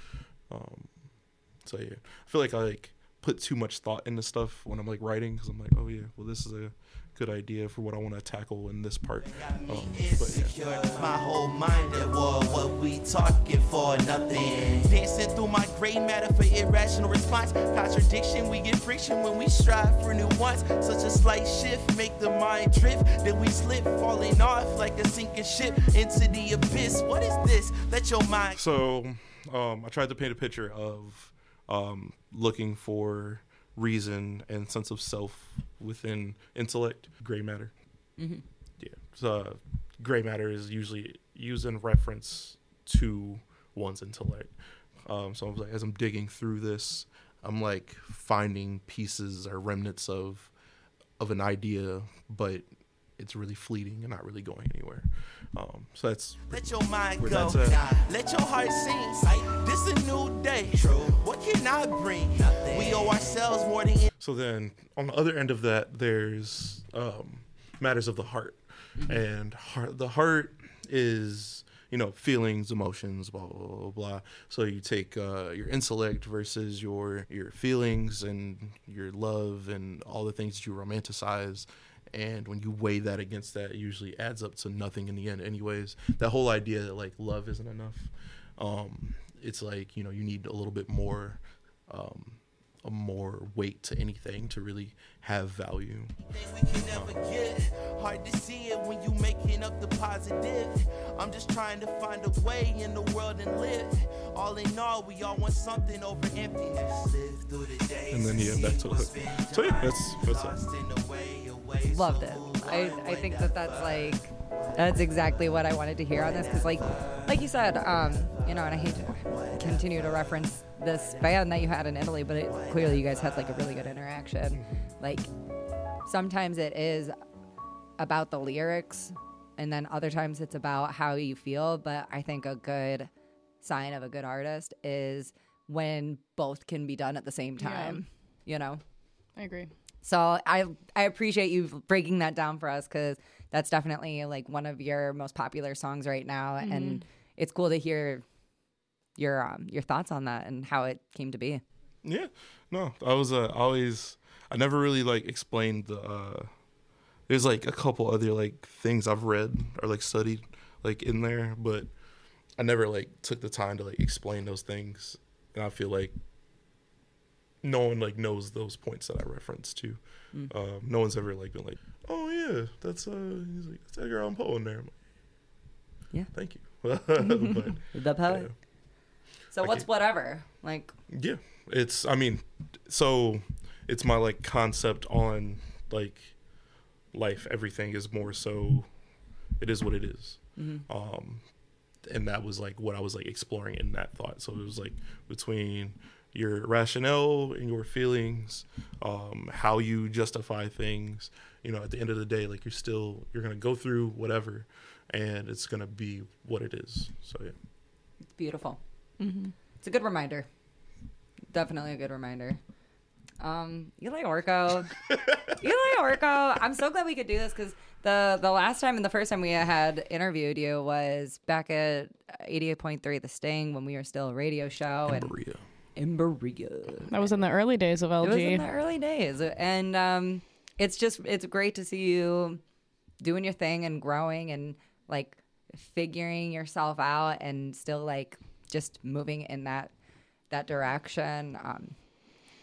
um so yeah. I feel like i like put too much thought into stuff when i'm like writing because i'm like oh yeah well this is a good idea for what i want to tackle in this part um, but yeah my whole mind at war. What we talking for? Nothing. Dancing through my gray matter for irrational response. Contradiction, we get friction when we strive for new ones. Such a slight shift make the mind drift. Then we slip, falling off like a sinking ship into the abyss. What is this? Let your mind. So, um, I tried to paint a picture of um, looking for reason and sense of self within intellect, gray matter. Mm-hmm. Yeah. So, uh, gray matter is usually used in reference to one's intellect. Um, so, I was like, as I'm digging through this, I'm like finding pieces or remnants of of an idea, but it's really fleeting and not really going anywhere. Um, so that's Let your mind go. Let your heart sing. This a new day. What can I bring? We owe ourselves more than So then, on the other end of that, there's um, matters of the heart, and heart, the heart is you know feelings, emotions, blah blah blah blah. blah. So you take uh, your intellect versus your your feelings and your love and all the things that you romanticize. And when you weigh that against that, it usually adds up to nothing in the end. Anyways, that whole idea that like love isn't enough, um, it's like you know you need a little bit more um, more weight to anything to really have value. Things we can never get. Hard to see it when you making up the positive. I'm just trying to find a way in the world and live. All in all, we all want something over emptiness. Live through the days And then, yeah, see back to the what's hook. So, yeah, done. that's- that's it. In the way away, Loved so it. I, I think that that's like that's exactly what I wanted to hear on this because like like you said um you know and I hate to continue to reference this band that you had in Italy but it, clearly you guys had like a really good interaction like sometimes it is about the lyrics and then other times it's about how you feel but I think a good sign of a good artist is when both can be done at the same Yeah. time you know I agree. so I I appreciate you breaking that down for us because that's definitely like one of your most popular songs right now, and mm-hmm. it's cool to hear your um, your thoughts on that and how it came to be. Yeah, no, I was uh, always I never really like explained the. uh There's like a couple other like things I've read or like studied like in there, but I never like took the time to like explain those things, and I feel like no one like knows those points that I referenced to. Um, no one's ever like been like, "Oh yeah, that's uh," he's like, "That's Edgar Allan Poe in there." I'm like, Yeah. thank you. (laughs) but (laughs) The poet. yeah. So I what's can't- whatever like? Yeah, it's. I mean, so it's my like concept on like life. Everything is more so. It is what it is. Um, and that was like what I was like exploring in that thought. So it was like between your rationale and your feelings, um, how you justify things. You know, at the end of the day, like you're still you're gonna go through whatever, and it's gonna be what it is. So yeah. It's beautiful. It's a good reminder. Definitely a good reminder. Um, Eliy Orcko, (laughs) Eliy Orcko. I'm so glad we could do this because the the last time and the first time we had interviewed you was back at 88.3 The Sting when we were still a radio show and Maria. in Berea. That was in the early days of LG. It was in the early days, and um, it's just it's great to see you doing your thing and growing and like figuring yourself out and still like just moving in that that direction. Um,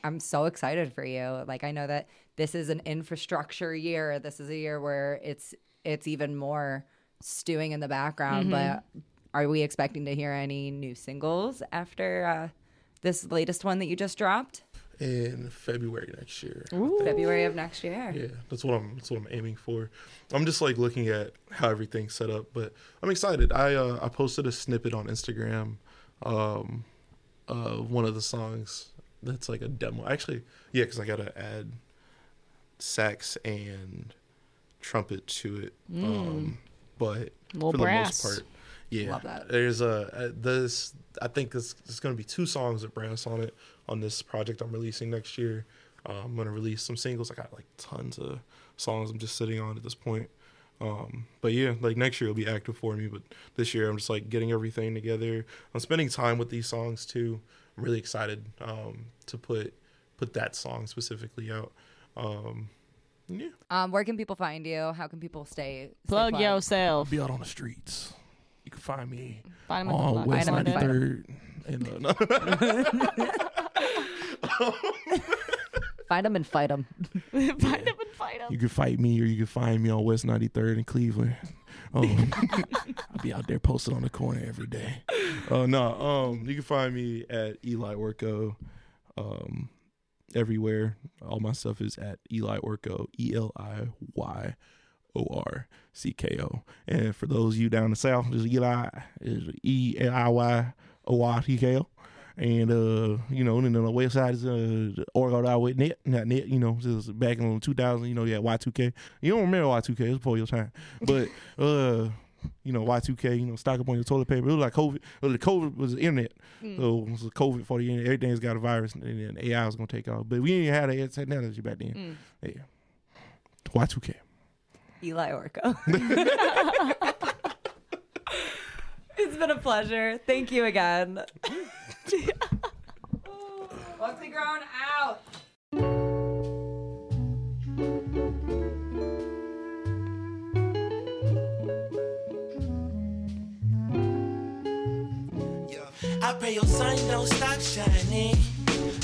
I'm so excited for you. Like I know that this is an infrastructure year. This is a year where it's it's even more stewing in the background. But are we expecting to hear any new singles after uh, this latest one that you just dropped? in February next year. February of next year. Yeah, that's what I'm. That's what I'm aiming for. I'm just like looking at how everything's set up, but I'm excited. I uh, I posted a snippet on Instagram, um, of one of the songs that's like a demo. Actually, yeah, because I gotta add sax and trumpet to it. Um, but for brass. the most part, yeah, Love that. there's a uh, this. I think this there's gonna be two songs with brass on it on this project I'm releasing next year. Uh, I'm gonna release some singles. I got like tons of songs I'm just sitting on at this point. Um, but yeah, like next year it'll be active for me. But this year I'm just like getting everything together. I'm spending time with these songs too. I'm really excited um, to put put that song specifically out. Um, yeah, Um, where can people find you? How can people stay? stay Plug plugged? yourself. be out on the streets. You can find me Find him on. West Find him and find 93rd. And, uh, no. (laughs) (laughs) (laughs) Find them and fight them. find him and fight him. You can fight me or you can find me on West 93rd in Cleveland. Um, (laughs) I'll be out there posted on the corner every day. Uh, no, um, you can find me at Eliy Orcko um, everywhere. All my stuff is at Eliy Orcko, E L I Y O R C K O. And for those of you down the south, it's Eli, is E L I Y O R C K O. And uh, you know, and then on the website is uh Orgo net, not net, you know, is back in 2000, you know, yeah, Y2K. You don't remember Y2K, it was before your time. But (laughs) uh, you know, Y2K, you know, stock up on your toilet paper. It was like COVID. Well, the COVID was the internet. So it was COVID for the internet. Everything's got a virus and then AI was gonna take off. But we didn't have that technology back then. Yeah. Y2K. Eliy Orcko. (laughs) (laughs) it's been a pleasure. Thank you again. Once we grown out. I pray your sun don't stop shining,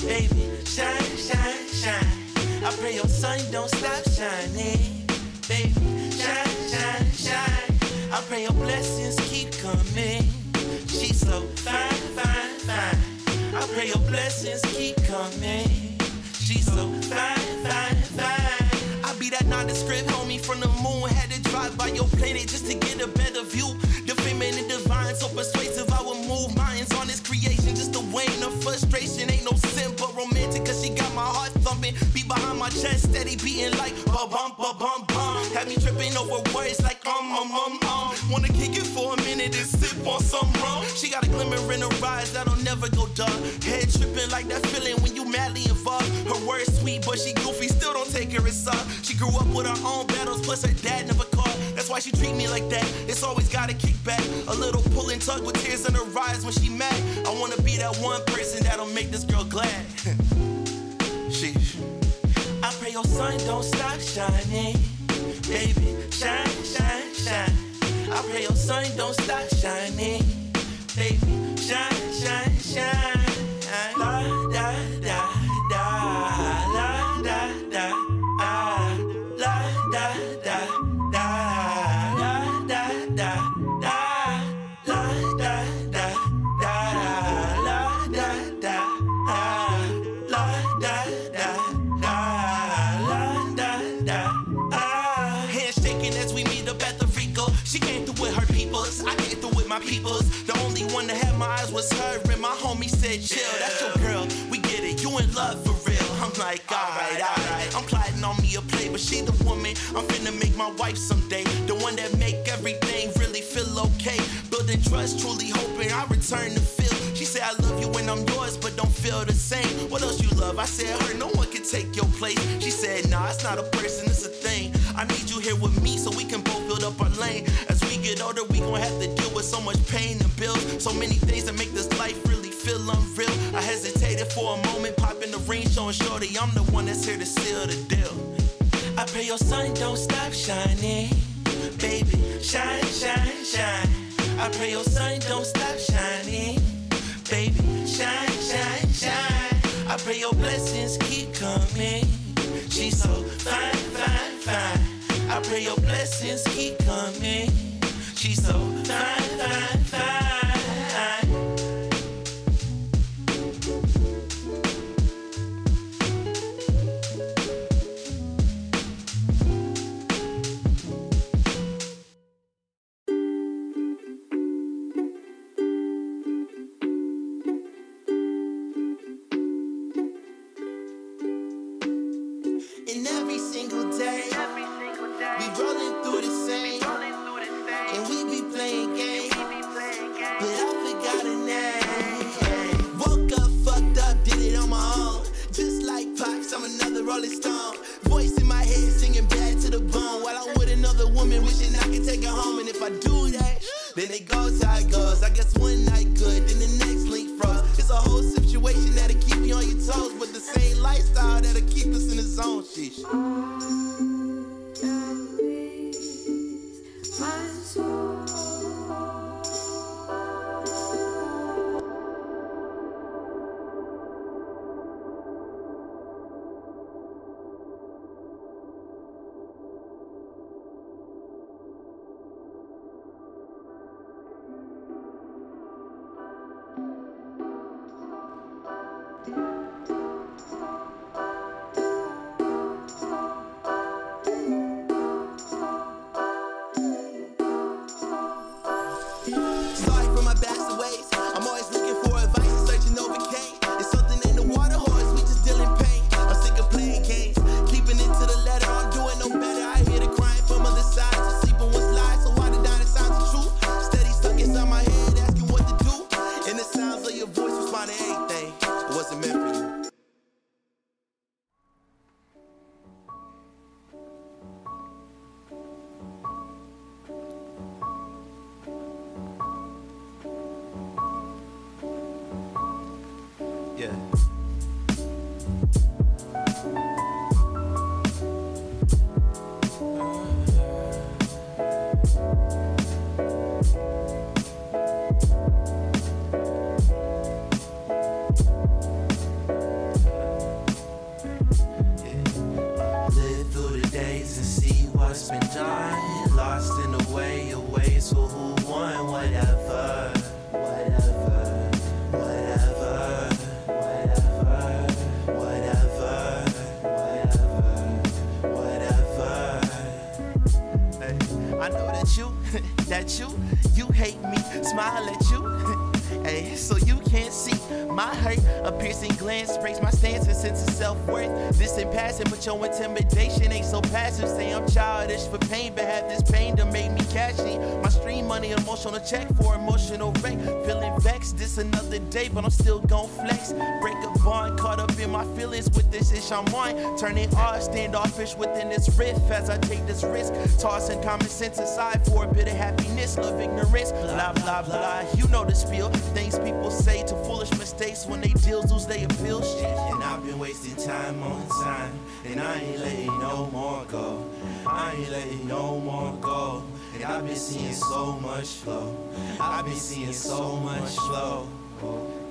baby. Shine, shine, shine. I pray your sun don't stop shining, baby. Shine, shine, shine. I pray your blessings keep coming. She's so fine, fine fine. I pray your blessings keep coming. She's so fine, fine, fine. I be that nondescript homie from the moon. Had to drive by your planet just to get a better view. The feminine divine, so persuasive. I will move mountains on this creation just to wane the frustration. Ain't no sin but romantic, cause she got my heart thumping. Beat behind my chest, steady beating like ba bum ba bum bum. Had me tripping over words like um um um. Wanna kick it for a minute and sip on some rum. She got a glimmer in her eyes that'll never go dark. Head tripping like that feeling when you madly involved. Her words sweet, but she goofy, still don't take her soft. She grew up with her own battles, plus her dad never caught. That's why she treat me like that. It's always gotta kick back. A little pull and tug with tears in her eyes when she mad. I wanna be that one person that'll make this girl glad. (laughs) Sheesh. I pray your sun don't stop shining. Baby, shine, shine, shine. I pray your sun don't stop shining. Baby, shine, shine, shine. My wife someday. The one that make everything really feel okay. Building trust, truly hoping I return to feel. She said, I love you when I'm yours, but don't feel the same. What else you love? I said, her, no one can take your place. She said, nah, it's not a person, it's a thing. I need you here with me so we can both build up our lane. As we get older, we gon' have to deal with so much pain and bills. So many things that make this life really feel unreal. I hesitated for a moment, popping the ring, showing shorty I'm the one that's here to seal the deal. I pray your sun don't stop shining. Baby, shine, shine, shine. I pray your sun don't stop shining. Baby, shine, shine, shine. I pray your blessings keep coming. She's so fine, fine, fine. I pray your blessings keep coming. She's so fine, fine, within this riff as I take this risk. Tossing common sense aside for a bit of happiness, love ignorance. Blah, blah, blah. You know the spiel. Things people say to foolish mistakes when they deals lose they appeal shit. And I've been wasting time on time, and I ain't letting no more go. I ain't letting no more go. And I've been seeing so much flow. I've been seeing so much flow.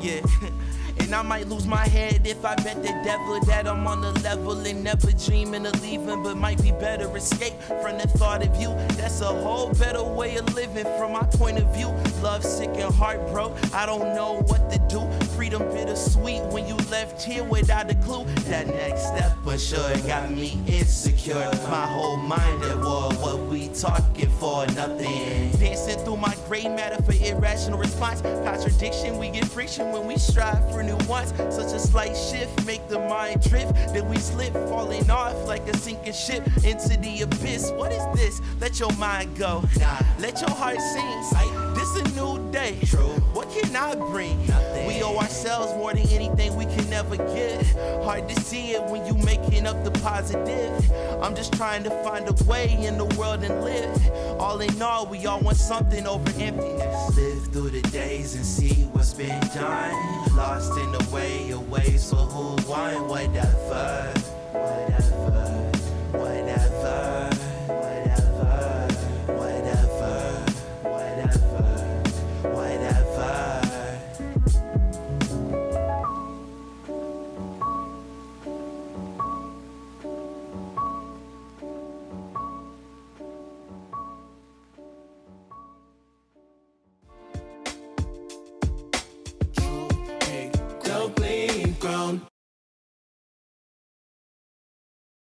Yeah. (laughs) And I might lose my head if I bet the devil that I'm on the level and never dreaming of leaving, but might be better escape from the thought of you. That's a whole better way of living from my point of view. Love sick and heart broke. I don't know what to do. Freedom bittersweet when you left here without a clue. That next step, but sure, got me insecure. My whole mind at war. What we talking for? Nothing. Dancing through my gray matter for irrational response. Contradiction, we get friction when we strive for new ones. Such a slight shift make the mind drift. Then we slip, falling off like a sinking ship into the abyss. What is this? Let your mind go. Nah. Let your heart sing. This is a new day. True. What can I bring? Nothing. We owe ourselves more than anything we can never give. Hard to see it when you making up the positive. I'm just trying to find a way in the world and live. All in all, we all want something over emptiness. Live through the days and see what's been done. Lost in the way away, so who won? Whatever, whatever.